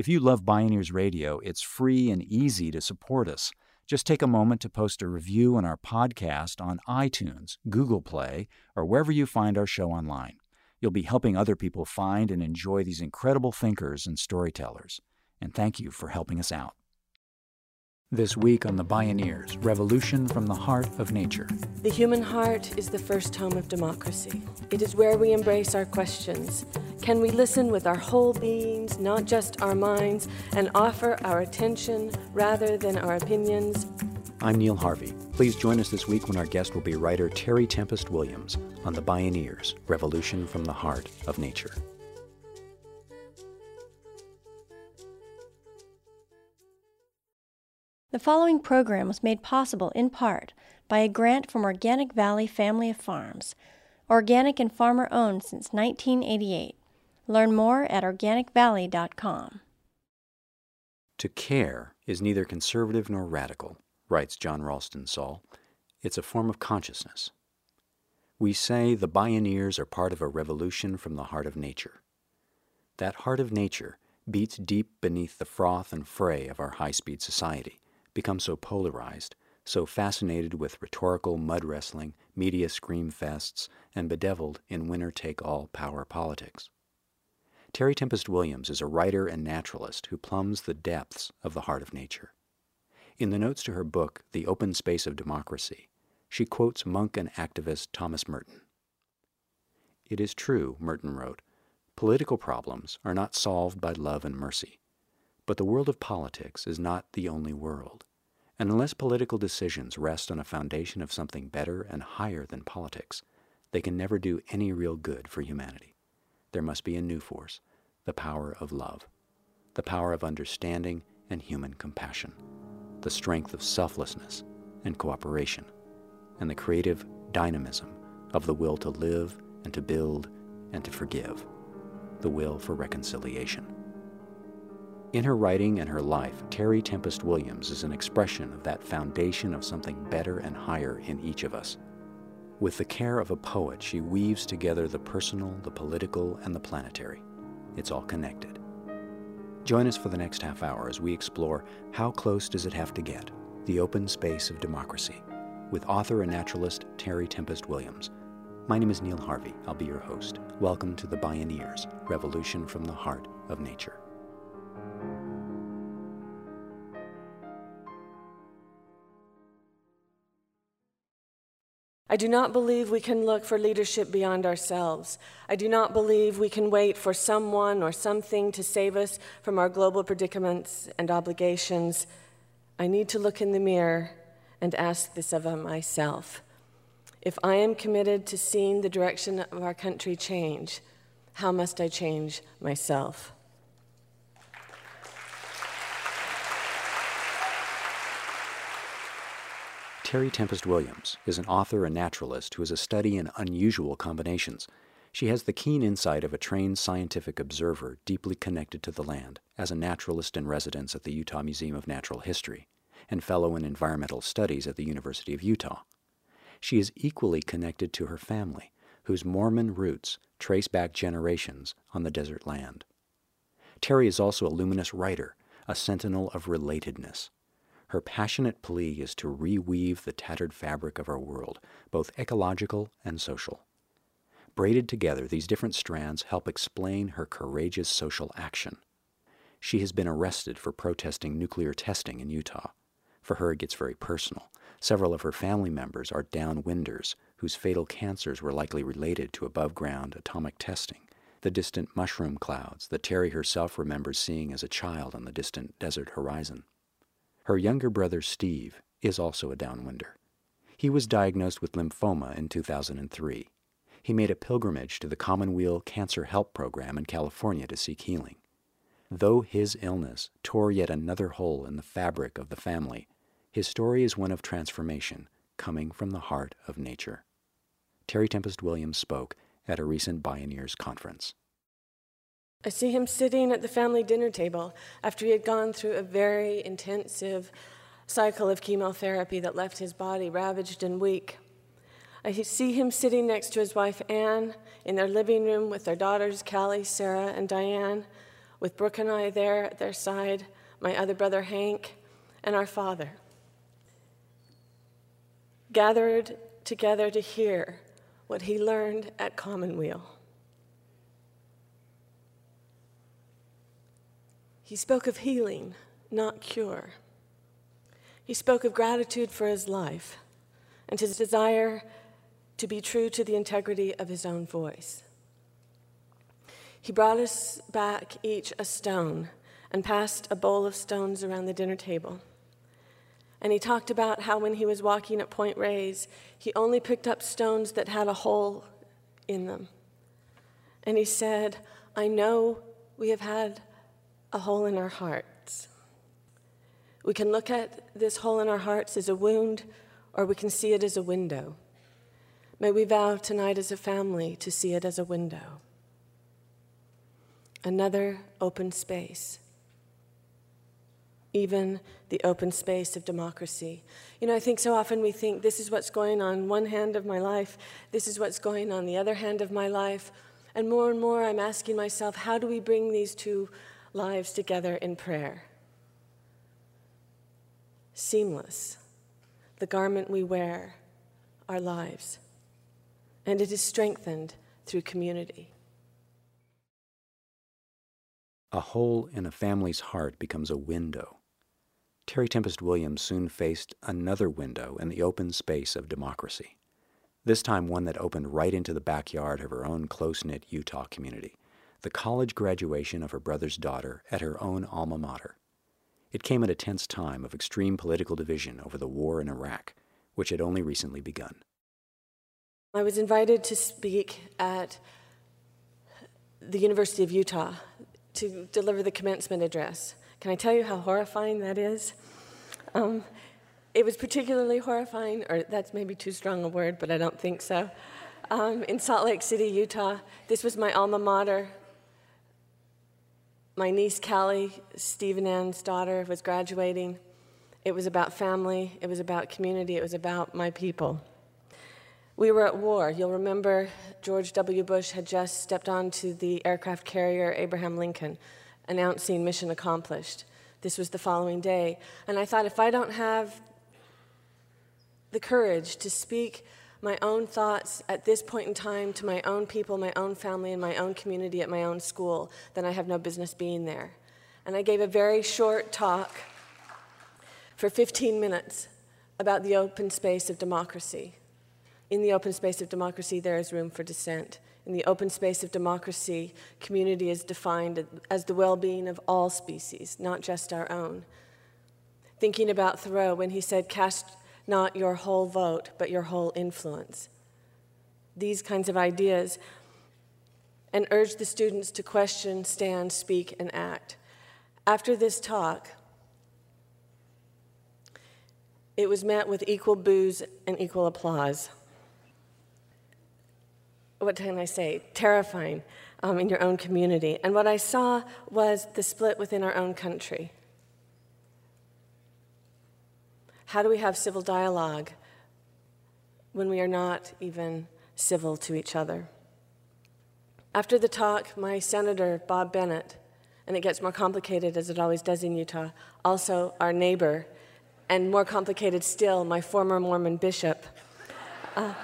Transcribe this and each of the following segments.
If you love Bioneers Radio, it's free and easy to support us. Just take a moment to post a review on our podcast on iTunes, Google Play, or wherever you find our show online. You'll be helping other people find and enjoy these incredible thinkers and storytellers. And thank you for helping us out. This week on The Bioneers Revolution from the Heart of Nature. The human heart is the first home of democracy. It is where we embrace our questions. Can we listen with our whole beings, not just our minds, and offer our attention rather than our opinions? I'm Neil Harvey. Please join us this week when our guest will be writer Terry Tempest Williams on The Bioneers Revolution from the Heart of Nature. The following program was made possible in part by a grant from Organic Valley Family of Farms, organic and farmer owned since 1988. Learn more at organicvalley.com. To care is neither conservative nor radical, writes John Ralston Saul. It's a form of consciousness. We say the Bioneers are part of a revolution from the heart of nature. That heart of nature beats deep beneath the froth and fray of our high speed society become so polarized, so fascinated with rhetorical mud wrestling, media scream fests, and bedeviled in winner take all power politics. Terry Tempest Williams is a writer and naturalist who plumbs the depths of the heart of nature. In the notes to her book, The Open Space of Democracy, she quotes monk and activist Thomas Merton. It is true, Merton wrote, political problems are not solved by love and mercy. But the world of politics is not the only world. And unless political decisions rest on a foundation of something better and higher than politics, they can never do any real good for humanity. There must be a new force, the power of love, the power of understanding and human compassion, the strength of selflessness and cooperation, and the creative dynamism of the will to live and to build and to forgive, the will for reconciliation. In her writing and her life, Terry Tempest Williams is an expression of that foundation of something better and higher in each of us. With the care of a poet, she weaves together the personal, the political, and the planetary. It's all connected. Join us for the next half hour as we explore How Close Does It Have to Get? The Open Space of Democracy, with author and naturalist Terry Tempest Williams. My name is Neil Harvey. I'll be your host. Welcome to the Bioneers Revolution from the Heart of Nature. I do not believe we can look for leadership beyond ourselves. I do not believe we can wait for someone or something to save us from our global predicaments and obligations. I need to look in the mirror and ask this of myself. If I am committed to seeing the direction of our country change, how must I change myself? Terry Tempest Williams is an author and naturalist who is a study in unusual combinations. She has the keen insight of a trained scientific observer deeply connected to the land as a naturalist in residence at the Utah Museum of Natural History and fellow in environmental studies at the University of Utah. She is equally connected to her family, whose Mormon roots trace back generations on the desert land. Terry is also a luminous writer, a sentinel of relatedness. Her passionate plea is to reweave the tattered fabric of our world, both ecological and social. Braided together, these different strands help explain her courageous social action. She has been arrested for protesting nuclear testing in Utah. For her, it gets very personal. Several of her family members are downwinders whose fatal cancers were likely related to above ground atomic testing. The distant mushroom clouds that Terry herself remembers seeing as a child on the distant desert horizon. Her younger brother, Steve, is also a downwinder. He was diagnosed with lymphoma in 2003. He made a pilgrimage to the Commonweal Cancer Help Program in California to seek healing. Though his illness tore yet another hole in the fabric of the family, his story is one of transformation coming from the heart of nature. Terry Tempest Williams spoke at a recent Bioneers conference. I see him sitting at the family dinner table after he had gone through a very intensive cycle of chemotherapy that left his body ravaged and weak. I see him sitting next to his wife Anne in their living room with their daughters Callie, Sarah, and Diane, with Brooke and I there at their side, my other brother Hank, and our father. Gathered together to hear what he learned at Commonweal. He spoke of healing, not cure. He spoke of gratitude for his life and his desire to be true to the integrity of his own voice. He brought us back each a stone and passed a bowl of stones around the dinner table. And he talked about how when he was walking at Point Reyes, he only picked up stones that had a hole in them. And he said, I know we have had a hole in our hearts. We can look at this hole in our hearts as a wound, or we can see it as a window. May we vow tonight as a family to see it as a window. Another open space. Even the open space of democracy. You know, I think so often we think this is what's going on one hand of my life, this is what's going on the other hand of my life. And more and more I'm asking myself, how do we bring these two lives together in prayer. Seamless, the garment we wear, our lives. And it is strengthened through community. A hole in a family's heart becomes a window. Terry Tempest Williams soon faced another window in the open space of democracy, this time one that opened right into the backyard of her own close knit Utah community the college graduation of her brother's daughter at her own alma mater. It came at a tense time of extreme political division over the war in Iraq, which had only recently begun. I was invited to speak at the University of Utah to deliver the commencement address. Can I tell you how horrifying that is? Um, it was particularly horrifying, or that's maybe too strong a word, but I don't think so. Um, in Salt Lake City, Utah, this was my alma mater my niece Callie, Stephen Ann's daughter, was graduating. It was about family, it was about community, it was about my people. We were at war. You'll remember George W. Bush had just stepped onto the aircraft carrier Abraham Lincoln, announcing mission accomplished. This was the following day. And I thought, if I don't have the courage to speak my own thoughts at this point in time to my own people, my own family, and my own community at my own school, then I have no business being there. And I gave a very short talk for 15 minutes about the open space of democracy. In the open space of democracy, there is room for dissent. In the open space of democracy, community is defined as the well being of all species, not just our own. Thinking about Thoreau when he said, Cast not your whole vote, but your whole influence. These kinds of ideas, and urge the students to question, stand, speak, and act. After this talk, it was met with equal boos and equal applause. What can I say? Terrifying um, in your own community. And what I saw was the split within our own country. How do we have civil dialogue when we are not even civil to each other? After the talk, my senator, Bob Bennett, and it gets more complicated as it always does in Utah, also our neighbor, and more complicated still, my former Mormon bishop, uh,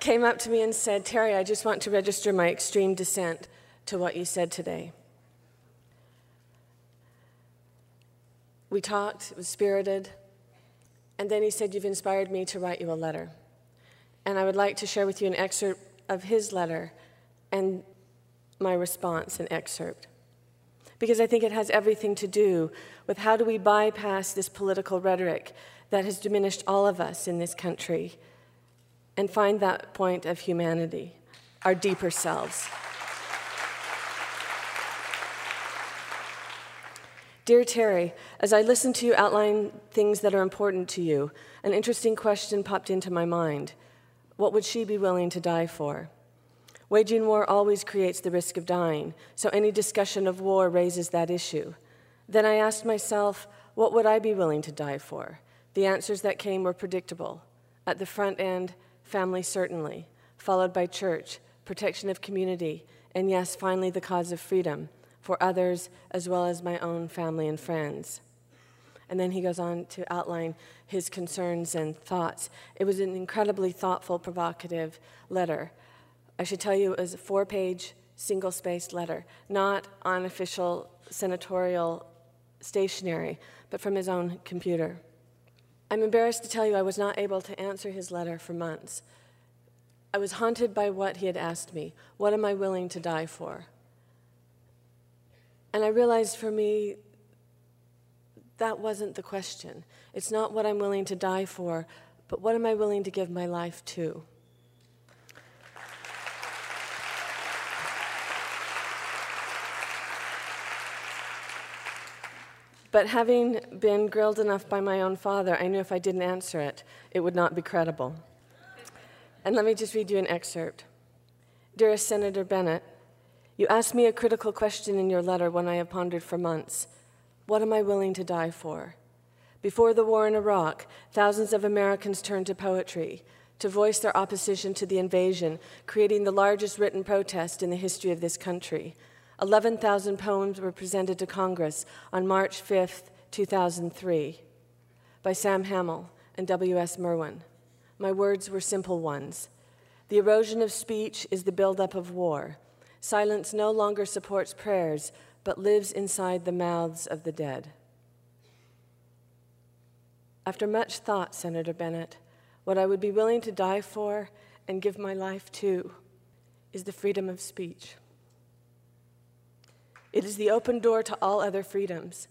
came up to me and said, Terry, I just want to register my extreme dissent to what you said today. We talked, it was spirited. And then he said, You've inspired me to write you a letter. And I would like to share with you an excerpt of his letter and my response, an excerpt. Because I think it has everything to do with how do we bypass this political rhetoric that has diminished all of us in this country and find that point of humanity, our deeper selves. Dear Terry, as I listened to you outline things that are important to you, an interesting question popped into my mind. What would she be willing to die for? Waging war always creates the risk of dying, so any discussion of war raises that issue. Then I asked myself, what would I be willing to die for? The answers that came were predictable. At the front end, family certainly, followed by church, protection of community, and yes, finally, the cause of freedom for others as well as my own family and friends. And then he goes on to outline his concerns and thoughts. It was an incredibly thoughtful, provocative letter. I should tell you, it was a four page, single spaced letter, not on official senatorial stationery, but from his own computer. I'm embarrassed to tell you I was not able to answer his letter for months. I was haunted by what he had asked me What am I willing to die for? And I realized for me, that wasn't the question. It's not what I'm willing to die for, but what am I willing to give my life to? But having been grilled enough by my own father, I knew if I didn't answer it, it would not be credible. And let me just read you an excerpt. Dearest Senator Bennett, you asked me a critical question in your letter one I have pondered for months. What am I willing to die for? Before the war in Iraq, thousands of Americans turned to poetry to voice their opposition to the invasion, creating the largest written protest in the history of this country. 11,000 poems were presented to Congress on March 5, 2003, by Sam Hamill and W.S. Merwin. My words were simple ones. The erosion of speech is the buildup of war. Silence no longer supports prayers, but lives inside the mouths of the dead. After much thought, Senator Bennett, what I would be willing to die for and give my life to is the freedom of speech. It is the open door to all other freedoms.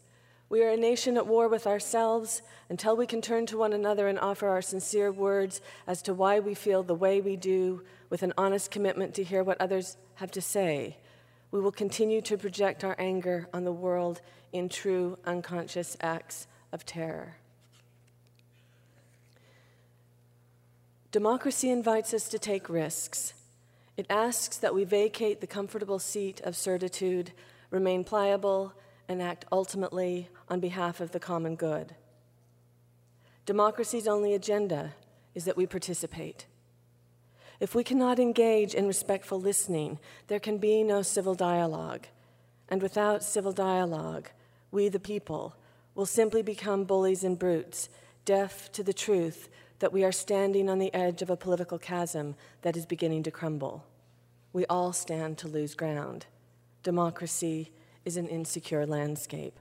We are a nation at war with ourselves until we can turn to one another and offer our sincere words as to why we feel the way we do with an honest commitment to hear what others have to say. We will continue to project our anger on the world in true unconscious acts of terror. Democracy invites us to take risks. It asks that we vacate the comfortable seat of certitude, remain pliable, and act ultimately on behalf of the common good. Democracy's only agenda is that we participate. If we cannot engage in respectful listening, there can be no civil dialogue. And without civil dialogue, we, the people, will simply become bullies and brutes, deaf to the truth that we are standing on the edge of a political chasm that is beginning to crumble. We all stand to lose ground. Democracy is an insecure landscape.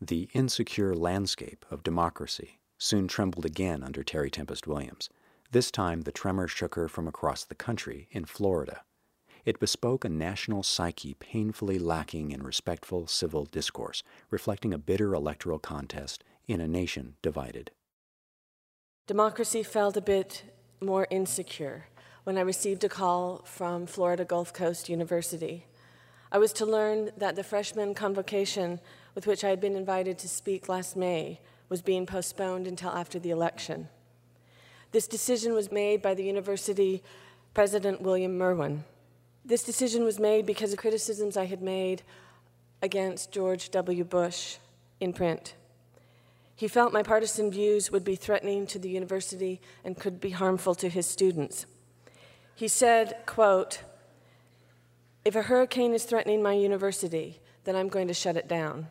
The insecure landscape of democracy soon trembled again under Terry Tempest Williams. This time the tremor shook her from across the country in Florida. It bespoke a national psyche painfully lacking in respectful civil discourse, reflecting a bitter electoral contest in a nation divided. Democracy felt a bit more insecure when I received a call from Florida Gulf Coast University. I was to learn that the freshman convocation with which I had been invited to speak last May was being postponed until after the election. This decision was made by the university president, William Merwin. This decision was made because of criticisms I had made against George W. Bush in print. He felt my partisan views would be threatening to the university and could be harmful to his students. He said, quote, if a hurricane is threatening my university, then I'm going to shut it down.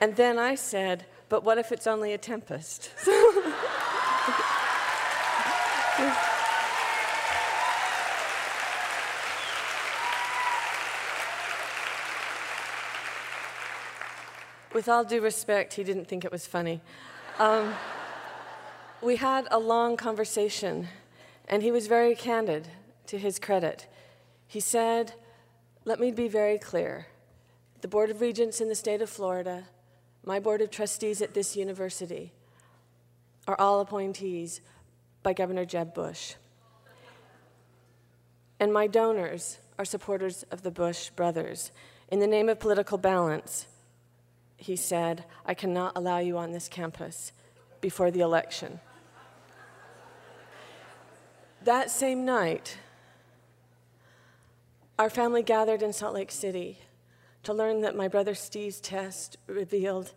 And then I said, but what if it's only a tempest? With all due respect, he didn't think it was funny. Um, we had a long conversation, and he was very candid to his credit. He said, Let me be very clear. The Board of Regents in the state of Florida, my Board of Trustees at this university, are all appointees by Governor Jeb Bush. And my donors are supporters of the Bush brothers. In the name of political balance, he said, I cannot allow you on this campus before the election. That same night, our family gathered in Salt Lake City to learn that my brother Steve's test revealed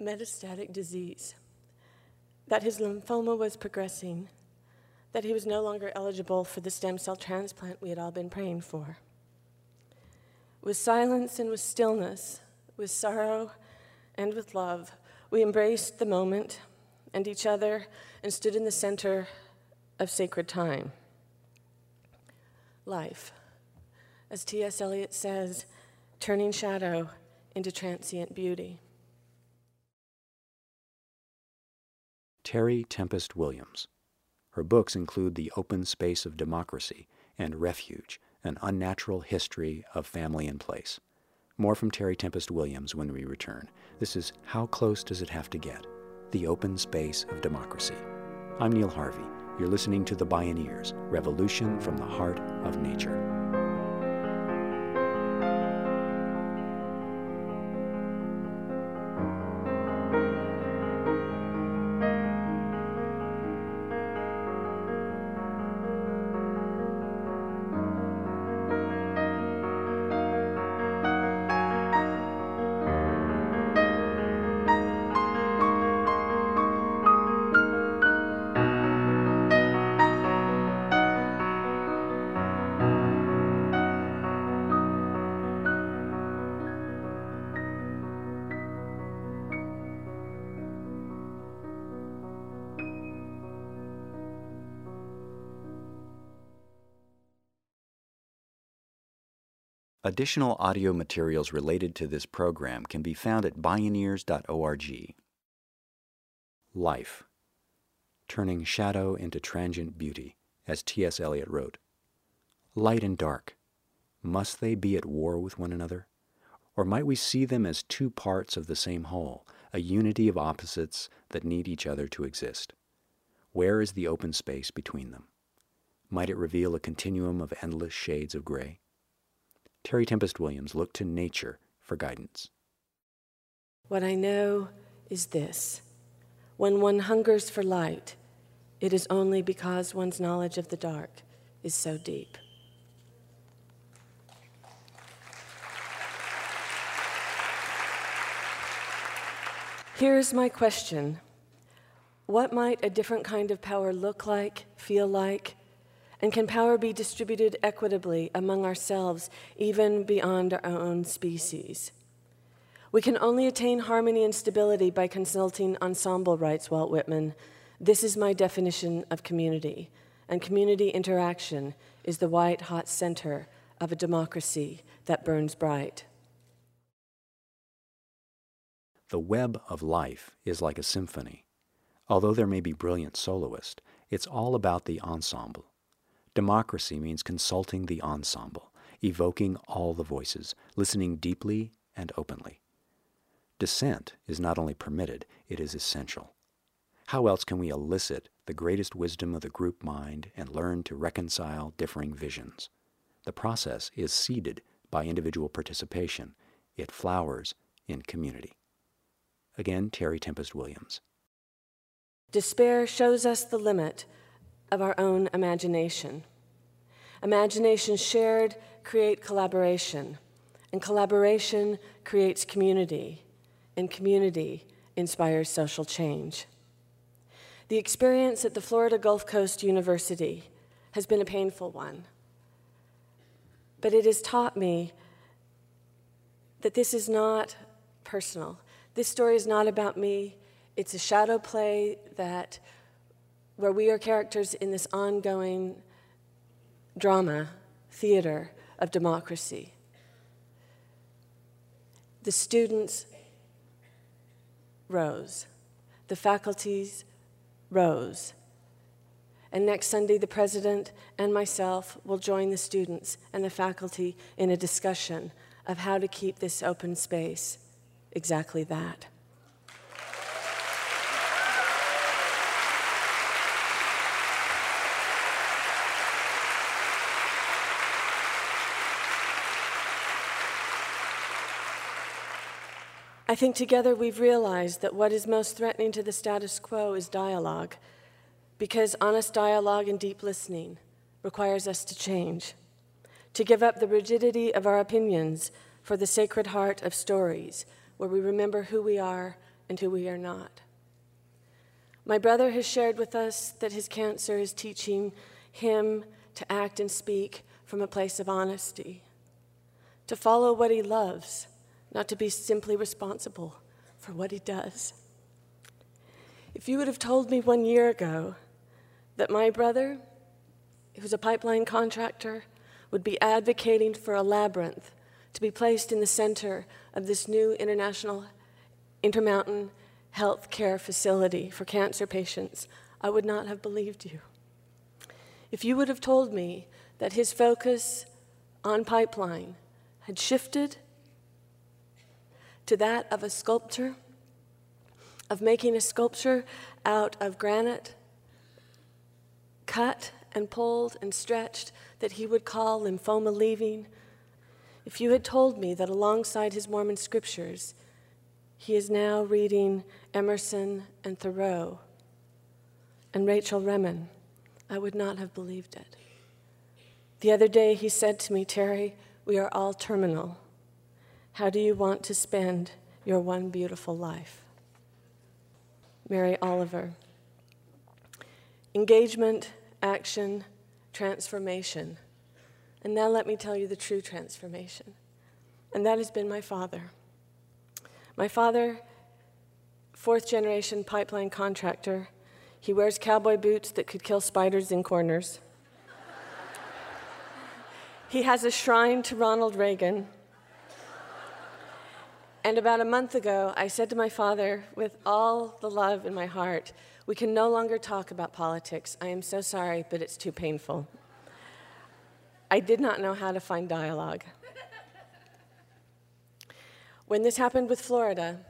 metastatic disease, that his lymphoma was progressing, that he was no longer eligible for the stem cell transplant we had all been praying for. With silence and with stillness, with sorrow and with love, we embraced the moment and each other and stood in the center of sacred time. Life, as T.S. Eliot says, turning shadow into transient beauty. Terry Tempest Williams. Her books include The Open Space of Democracy and Refuge, An Unnatural History of Family and Place. More from Terry Tempest Williams when we return. This is How Close Does It Have to Get? The Open Space of Democracy. I'm Neil Harvey. You're listening to The Bioneers Revolution from the Heart of Nature. Additional audio materials related to this program can be found at bioneers.org. Life Turning Shadow into Transient Beauty, as T.S. Eliot wrote. Light and dark, must they be at war with one another? Or might we see them as two parts of the same whole, a unity of opposites that need each other to exist? Where is the open space between them? Might it reveal a continuum of endless shades of gray? Terry Tempest Williams looked to nature for guidance. What I know is this when one hungers for light, it is only because one's knowledge of the dark is so deep. Here's my question What might a different kind of power look like, feel like, and can power be distributed equitably among ourselves, even beyond our own species? We can only attain harmony and stability by consulting ensemble, writes Walt Whitman. This is my definition of community, and community interaction is the white hot center of a democracy that burns bright. The web of life is like a symphony. Although there may be brilliant soloists, it's all about the ensemble. Democracy means consulting the ensemble, evoking all the voices, listening deeply and openly. Dissent is not only permitted, it is essential. How else can we elicit the greatest wisdom of the group mind and learn to reconcile differing visions? The process is seeded by individual participation. It flowers in community. Again, Terry Tempest Williams. Despair shows us the limit of our own imagination. Imagination shared create collaboration, and collaboration creates community, and community inspires social change. The experience at the Florida Gulf Coast University has been a painful one, but it has taught me that this is not personal. This story is not about me. It's a shadow play that where we are characters in this ongoing drama, theater of democracy. The students rose, the faculties rose. And next Sunday, the president and myself will join the students and the faculty in a discussion of how to keep this open space exactly that. I think together we've realized that what is most threatening to the status quo is dialogue, because honest dialogue and deep listening requires us to change, to give up the rigidity of our opinions for the sacred heart of stories, where we remember who we are and who we are not. My brother has shared with us that his cancer is teaching him to act and speak from a place of honesty, to follow what he loves, not to be simply responsible for what he does. If you would have told me one year ago that my brother, who's a pipeline contractor, would be advocating for a labyrinth to be placed in the center of this new international Intermountain Health Care Facility for cancer patients, I would not have believed you. If you would have told me that his focus on pipeline had shifted to that of a sculptor, of making a sculpture out of granite, cut and pulled and stretched, that he would call lymphoma leaving. If you had told me that alongside his Mormon scriptures, he is now reading Emerson and Thoreau and Rachel Remen, I would not have believed it. The other day he said to me, Terry, we are all terminal. How do you want to spend your one beautiful life? Mary Oliver. Engagement, action, transformation. And now let me tell you the true transformation. And that has been my father. My father, fourth generation pipeline contractor, he wears cowboy boots that could kill spiders in corners. he has a shrine to Ronald Reagan. And about a month ago, I said to my father, with all the love in my heart, we can no longer talk about politics. I am so sorry, but it's too painful. I did not know how to find dialogue. When this happened with Florida,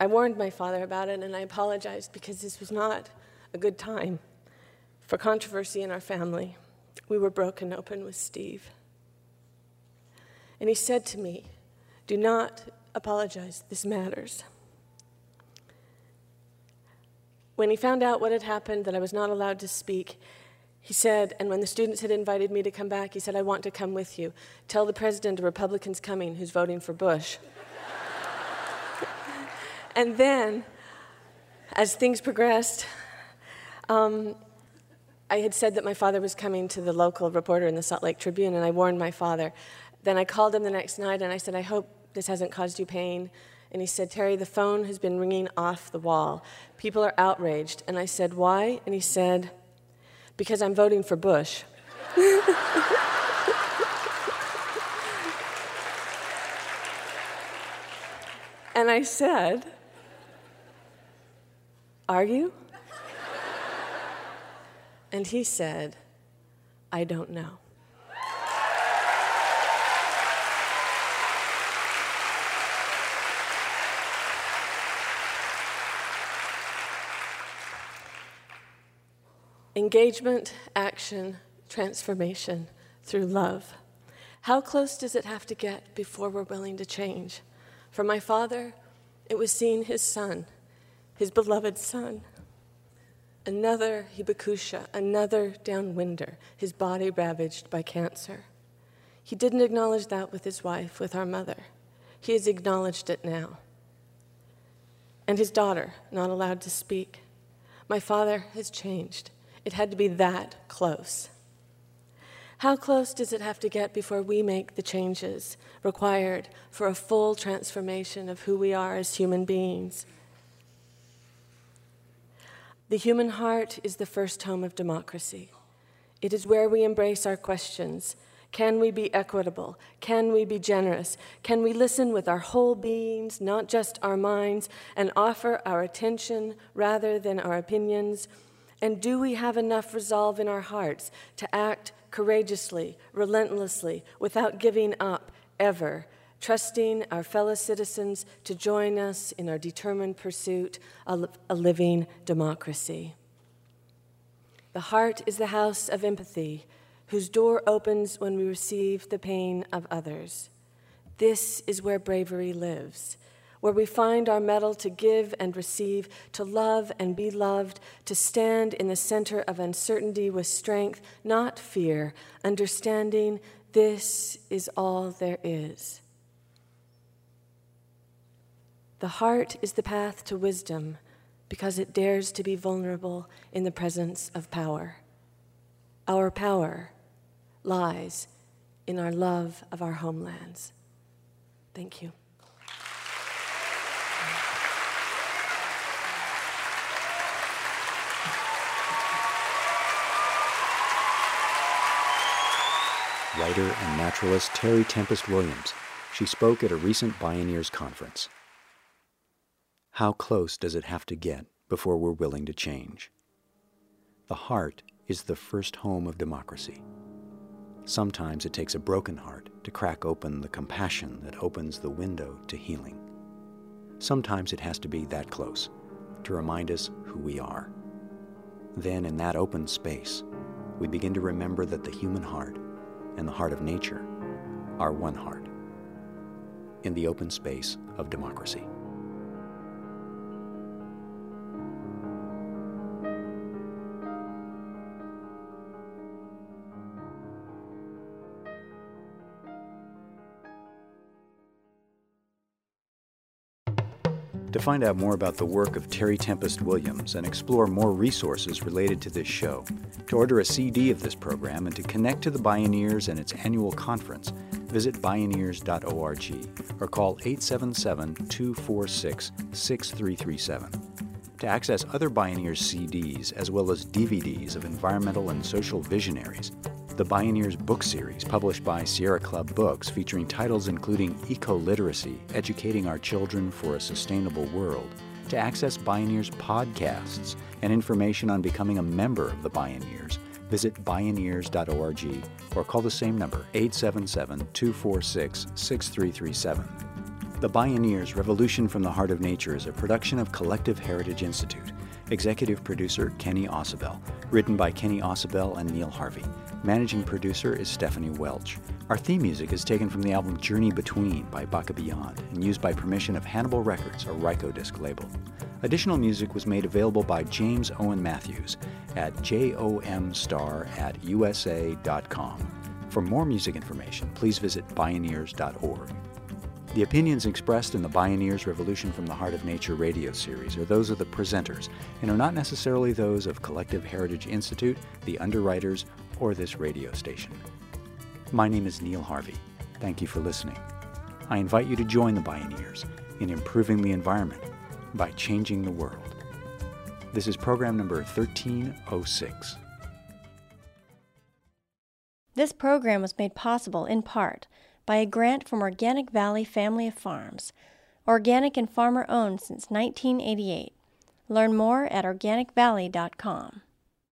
I warned my father about it and I apologized because this was not a good time for controversy in our family. We were broken open with Steve. And he said to me, Do not apologize. This matters. When he found out what had happened, that I was not allowed to speak, he said, and when the students had invited me to come back, he said, I want to come with you. Tell the president a Republican's coming who's voting for Bush. and then, as things progressed, um, I had said that my father was coming to the local reporter in the Salt Lake Tribune, and I warned my father. Then I called him the next night and I said, I hope this hasn't caused you pain. And he said, Terry, the phone has been ringing off the wall. People are outraged. And I said, Why? And he said, Because I'm voting for Bush. and I said, Are you? And he said, I don't know. Engagement, action, transformation through love. How close does it have to get before we're willing to change? For my father, it was seeing his son, his beloved son. Another Hibakusha, another downwinder, his body ravaged by cancer. He didn't acknowledge that with his wife, with our mother. He has acknowledged it now. And his daughter, not allowed to speak. My father has changed. It had to be that close. How close does it have to get before we make the changes required for a full transformation of who we are as human beings? The human heart is the first home of democracy. It is where we embrace our questions. Can we be equitable? Can we be generous? Can we listen with our whole beings, not just our minds, and offer our attention rather than our opinions? And do we have enough resolve in our hearts to act courageously, relentlessly, without giving up ever, trusting our fellow citizens to join us in our determined pursuit of a living democracy? The heart is the house of empathy, whose door opens when we receive the pain of others. This is where bravery lives where we find our mettle to give and receive, to love and be loved, to stand in the center of uncertainty with strength, not fear, understanding this is all there is. The heart is the path to wisdom because it dares to be vulnerable in the presence of power. Our power lies in our love of our homelands. Thank you. Writer and naturalist Terry Tempest Williams. She spoke at a recent Bioneers conference. How close does it have to get before we're willing to change? The heart is the first home of democracy. Sometimes it takes a broken heart to crack open the compassion that opens the window to healing. Sometimes it has to be that close to remind us who we are. Then, in that open space, we begin to remember that the human heart and the heart of nature are one heart in the open space of democracy. To find out more about the work of Terry Tempest Williams and explore more resources related to this show, to order a CD of this program, and to connect to the Bioneers and its annual conference, visit bioneers.org or call 877 246 6337. To access other Bioneers CDs as well as DVDs of environmental and social visionaries, the Bioneers book series, published by Sierra Club Books, featuring titles including Eco Literacy Educating Our Children for a Sustainable World, to access Bioneers podcasts and information on becoming a member of the Bioneers, visit bioneers.org or call the same number, 877 246 6337. The Bioneers Revolution from the Heart of Nature is a production of Collective Heritage Institute. Executive producer Kenny Ausubel. Written by Kenny Ausubel and Neil Harvey. Managing producer is Stephanie Welch. Our theme music is taken from the album Journey Between by Baka Beyond and used by permission of Hannibal Records, a Rykodisc label. Additional music was made available by James Owen Matthews at jomstar at usa.com. For more music information, please visit bioneers.org. The opinions expressed in the Bioneers Revolution from the Heart of Nature radio series are those of the presenters and are not necessarily those of Collective Heritage Institute, the underwriters, or this radio station. My name is Neil Harvey. Thank you for listening. I invite you to join the Bioneers in improving the environment by changing the world. This is program number 1306. This program was made possible in part by a grant from Organic Valley Family of Farms, organic and farmer owned since 1988. Learn more at organicvalley.com.